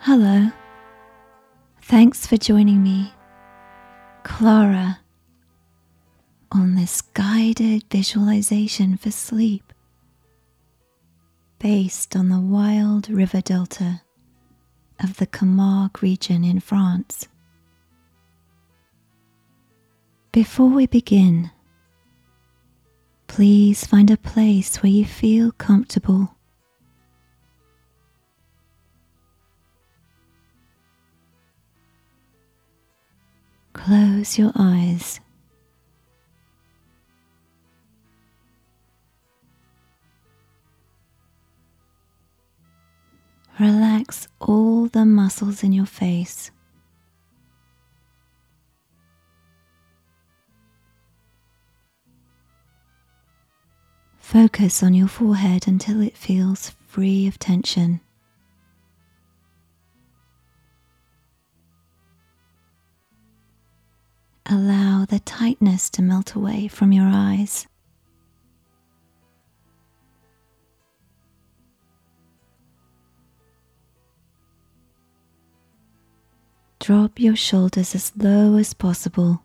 Hello. Thanks for joining me, Clara, on this guided visualization for sleep based on the wild river delta of the Camargue region in France. Before we begin, please find a place where you feel comfortable. Close your eyes. Relax all the muscles in your face. Focus on your forehead until it feels free of tension. Allow the tightness to melt away from your eyes. Drop your shoulders as low as possible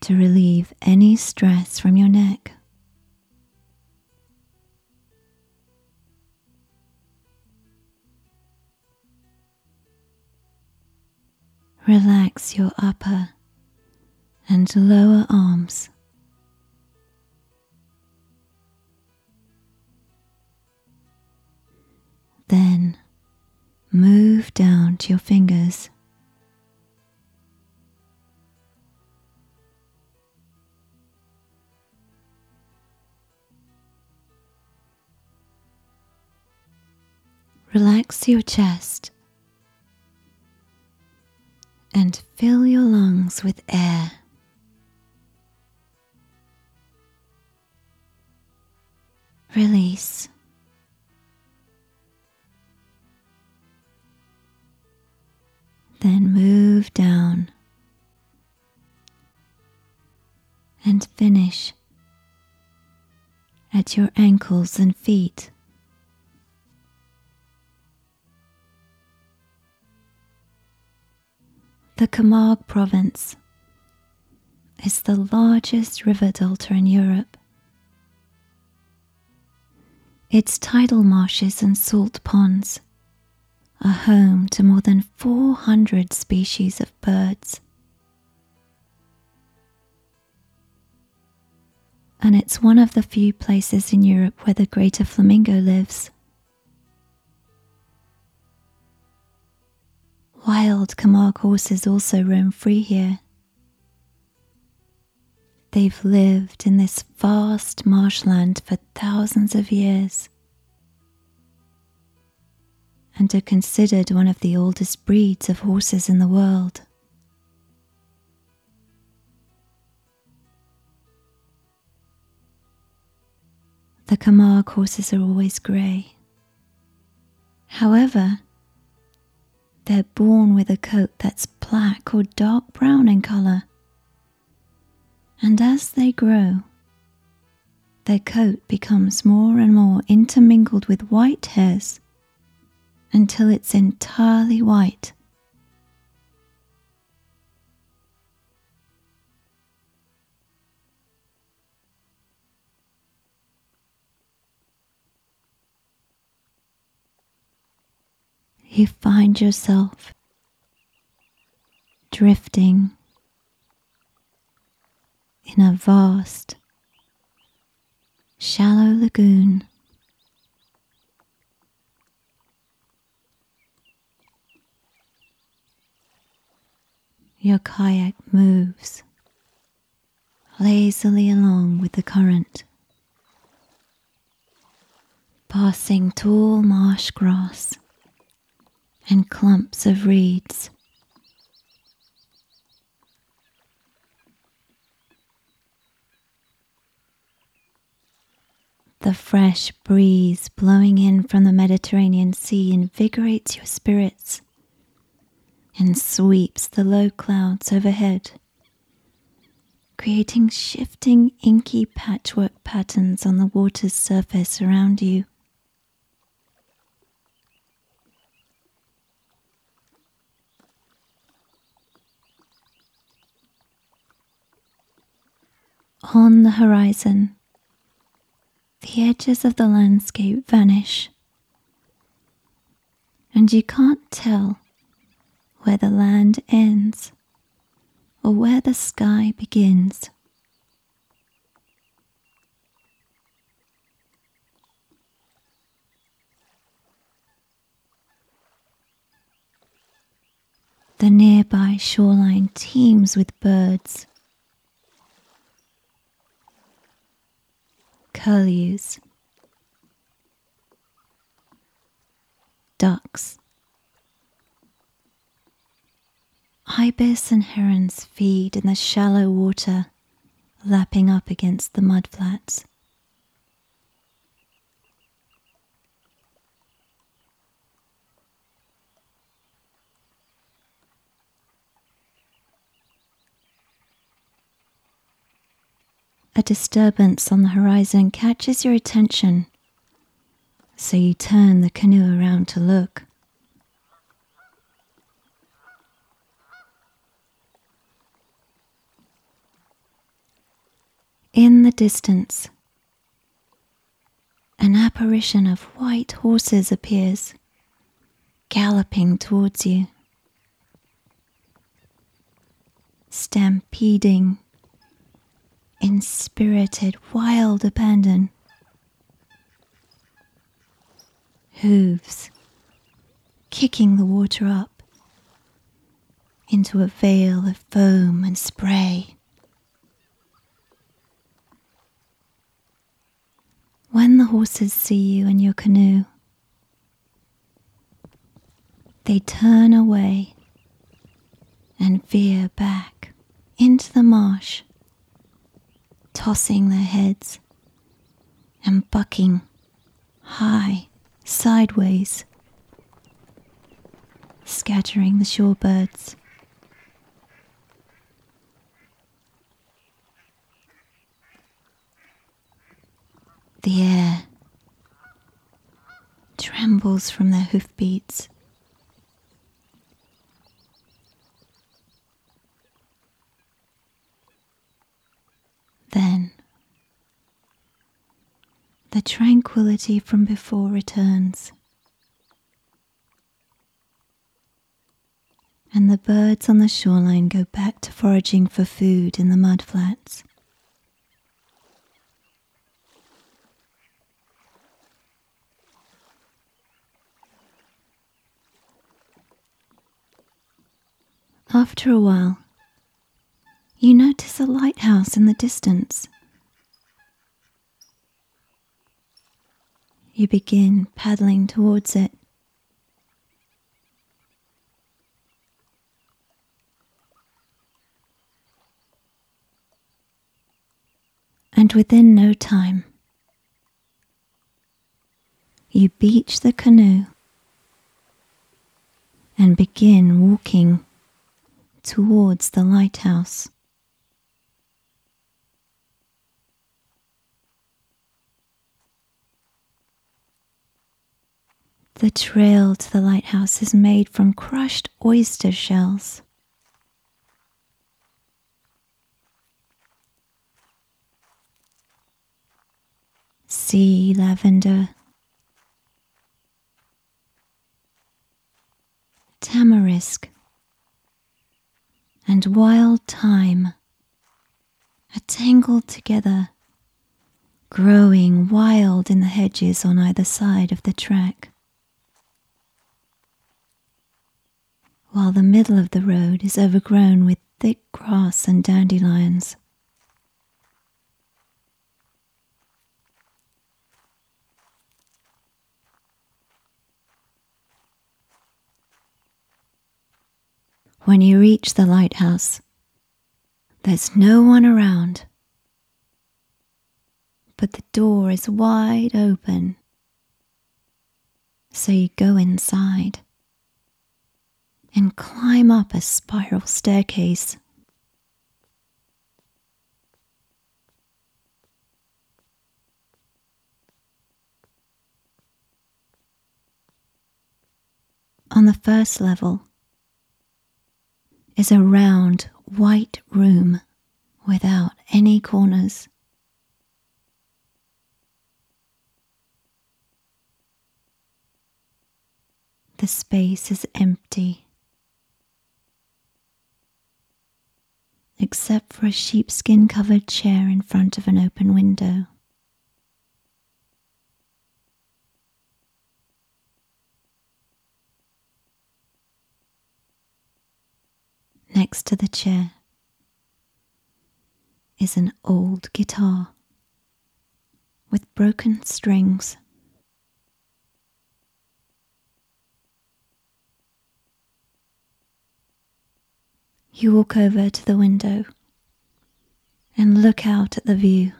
to relieve any stress from your neck. Relax your upper and lower arms. Then move down to your fingers. Relax your chest and fill your lungs with air. Release. Then move down and finish at your ankles and feet. The Camargue province is the largest river delta in Europe. Its tidal marshes and salt ponds are home to more than 400 species of birds. And it's one of the few places in Europe where the greater flamingo lives. Wild Camargue horses also roam free here. They've lived in this vast marshland for thousands of years and are considered one of the oldest breeds of horses in the world. The Camargue horses are always grey. However, they're born with a coat that's black or dark brown in colour. And as they grow, their coat becomes more and more intermingled with white hairs until it's entirely white. you find yourself drifting in a vast, shallow lagoon. Your kayak moves lazily along with the current, passing tall marsh grass and clumps of reeds. The fresh breeze blowing in from the Mediterranean Sea invigorates your spirits and sweeps the low clouds overhead, creating shifting inky patchwork patterns on the water's surface around you. On the horizon, the edges of the landscape vanish, and you can't tell where the land ends or where the sky begins. The nearby shoreline teems with birds. Curlews, ducks, ibis and herons feed in the shallow water lapping up against the mudflats. A disturbance on the horizon catches your attention, so you turn the canoe around to look. In the distance, an apparition of white horses appears, galloping towards you, stampeding in spirited wild abandon. Hooves kicking the water up into a veil of foam and spray. When the horses see you in your canoe, they turn away and veer back into the marsh tossing their heads and bucking high sideways, scattering the shorebirds. The air trembles from their hoofbeats. Then the tranquility from before returns, and the birds on the shoreline go back to foraging for food in the mudflats. After a while, you notice a lighthouse in the distance. You begin paddling towards it. And within no time, you beach the canoe and begin walking towards the lighthouse. The trail to the lighthouse is made from crushed oyster shells. Sea lavender, tamarisk, and wild thyme are tangled together, growing wild in the hedges on either side of the track. While the middle of the road is overgrown with thick grass and dandelions. When you reach the lighthouse, there's no one around, but the door is wide open, so you go inside and climb up a spiral staircase. On the first level is a round white room without any corners. The space is empty, except for a sheepskin covered chair in front of an open window. Next to the chair is an old guitar with broken strings. You walk over to the window and look out at the view.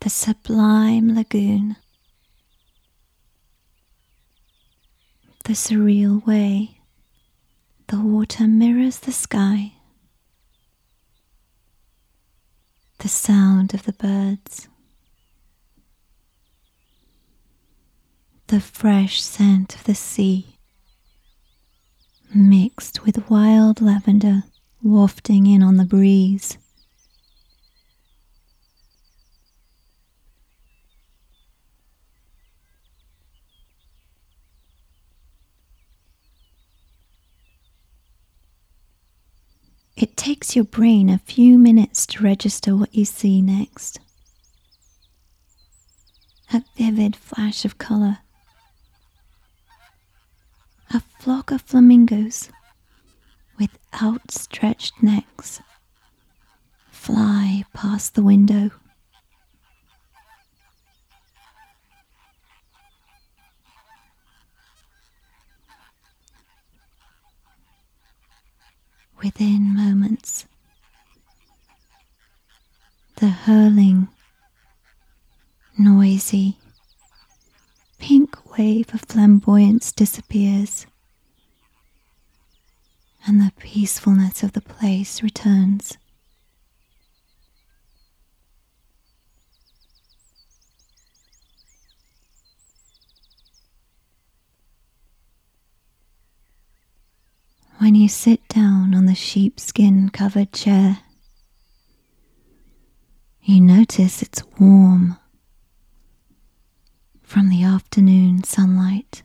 The sublime lagoon. The surreal way the water mirrors the sky, the sound of the birds, the fresh scent of the sea, mixed with wild lavender wafting in on the breeze. It takes your brain a few minutes to register what you see next. A vivid flash of colour. A flock of flamingos with outstretched necks fly past the window. within moments. The hurling, noisy, pink wave of flamboyance disappears, and the peacefulness of the place returns. when you sit down on the sheepskin covered chair. You notice it's warm from the afternoon sunlight.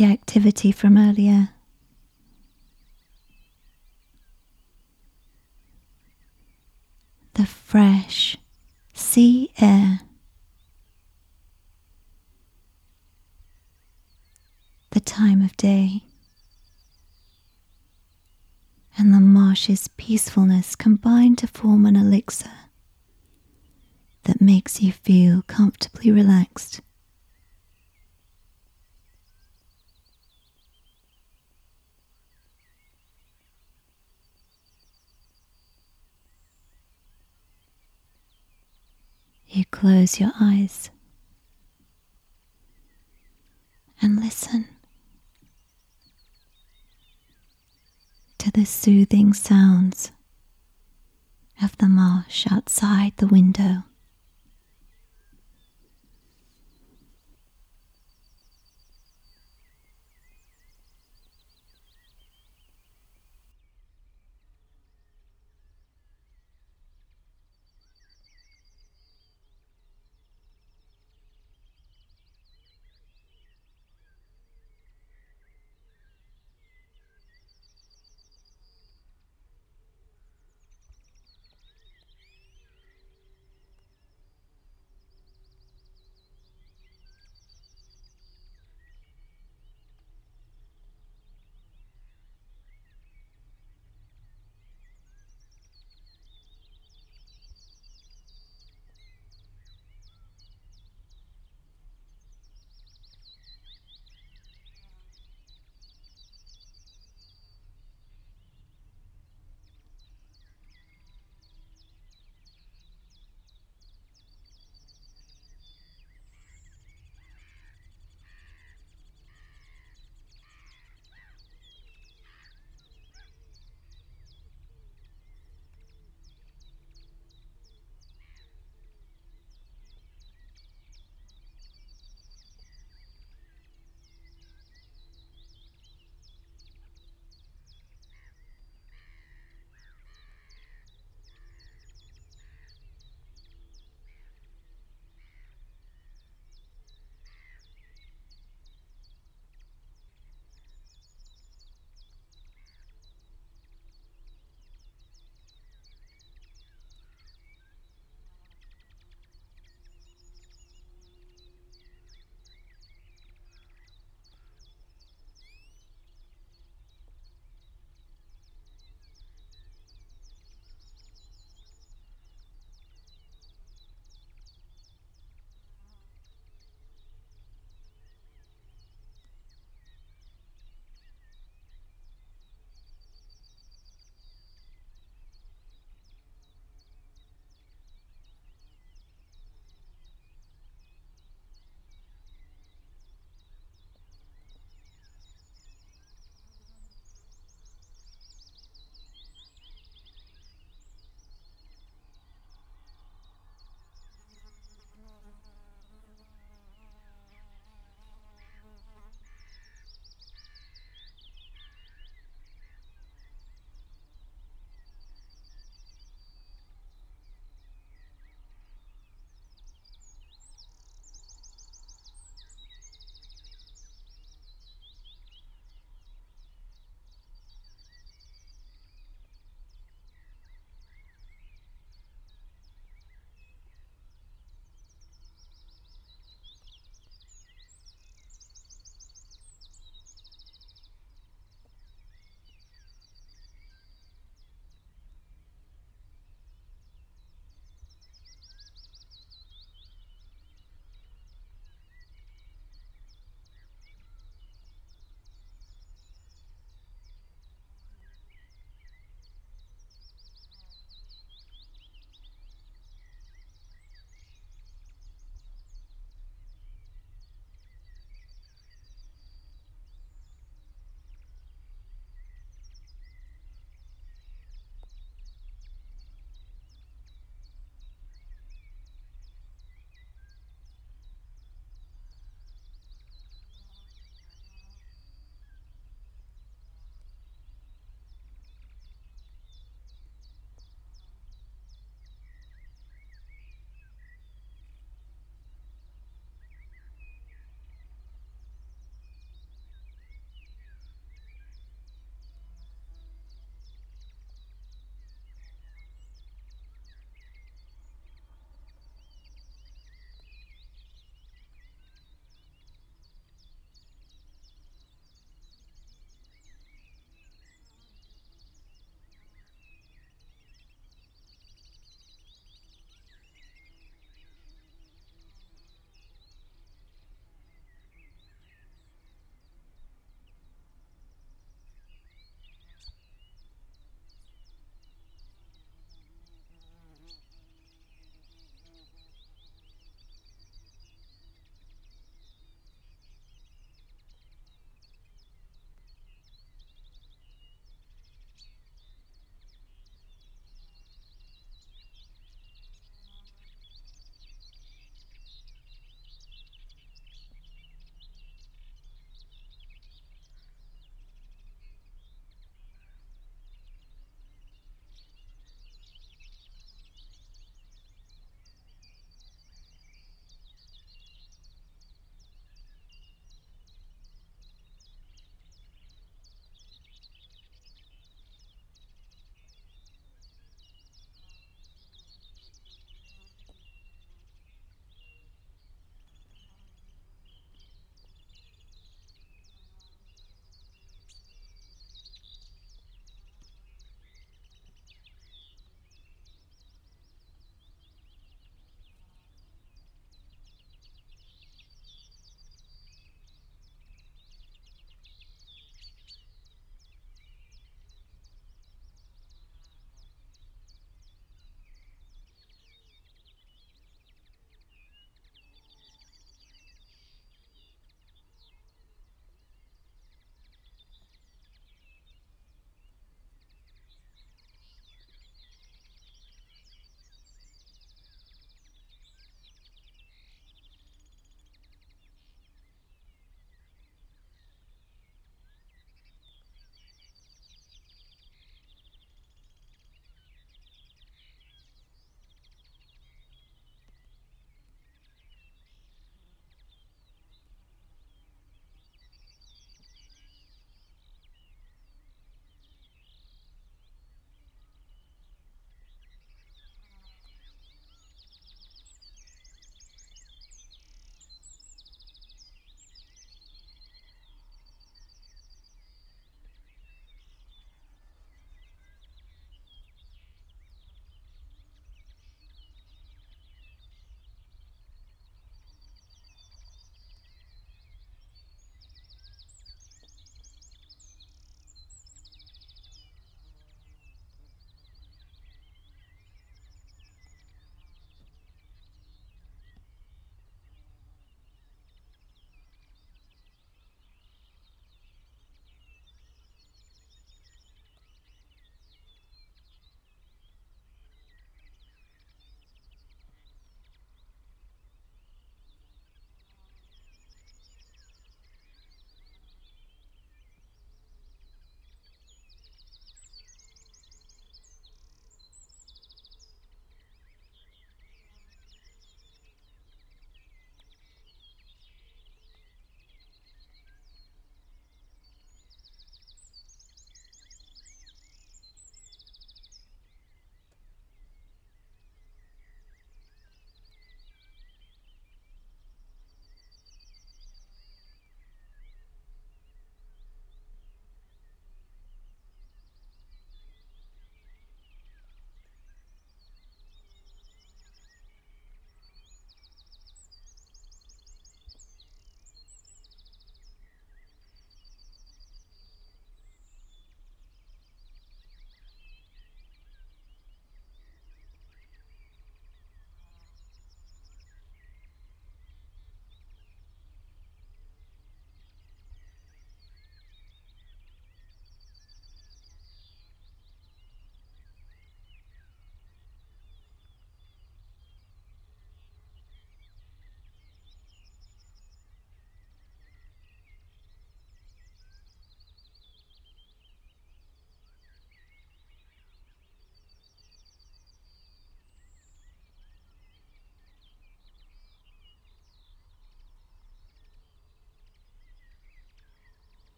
The activity from earlier the fresh sea air. The time of day and the marsh's peacefulness combine to form an elixir that makes you feel comfortably relaxed. You close your eyes and listen to the soothing sounds of the marsh outside the window.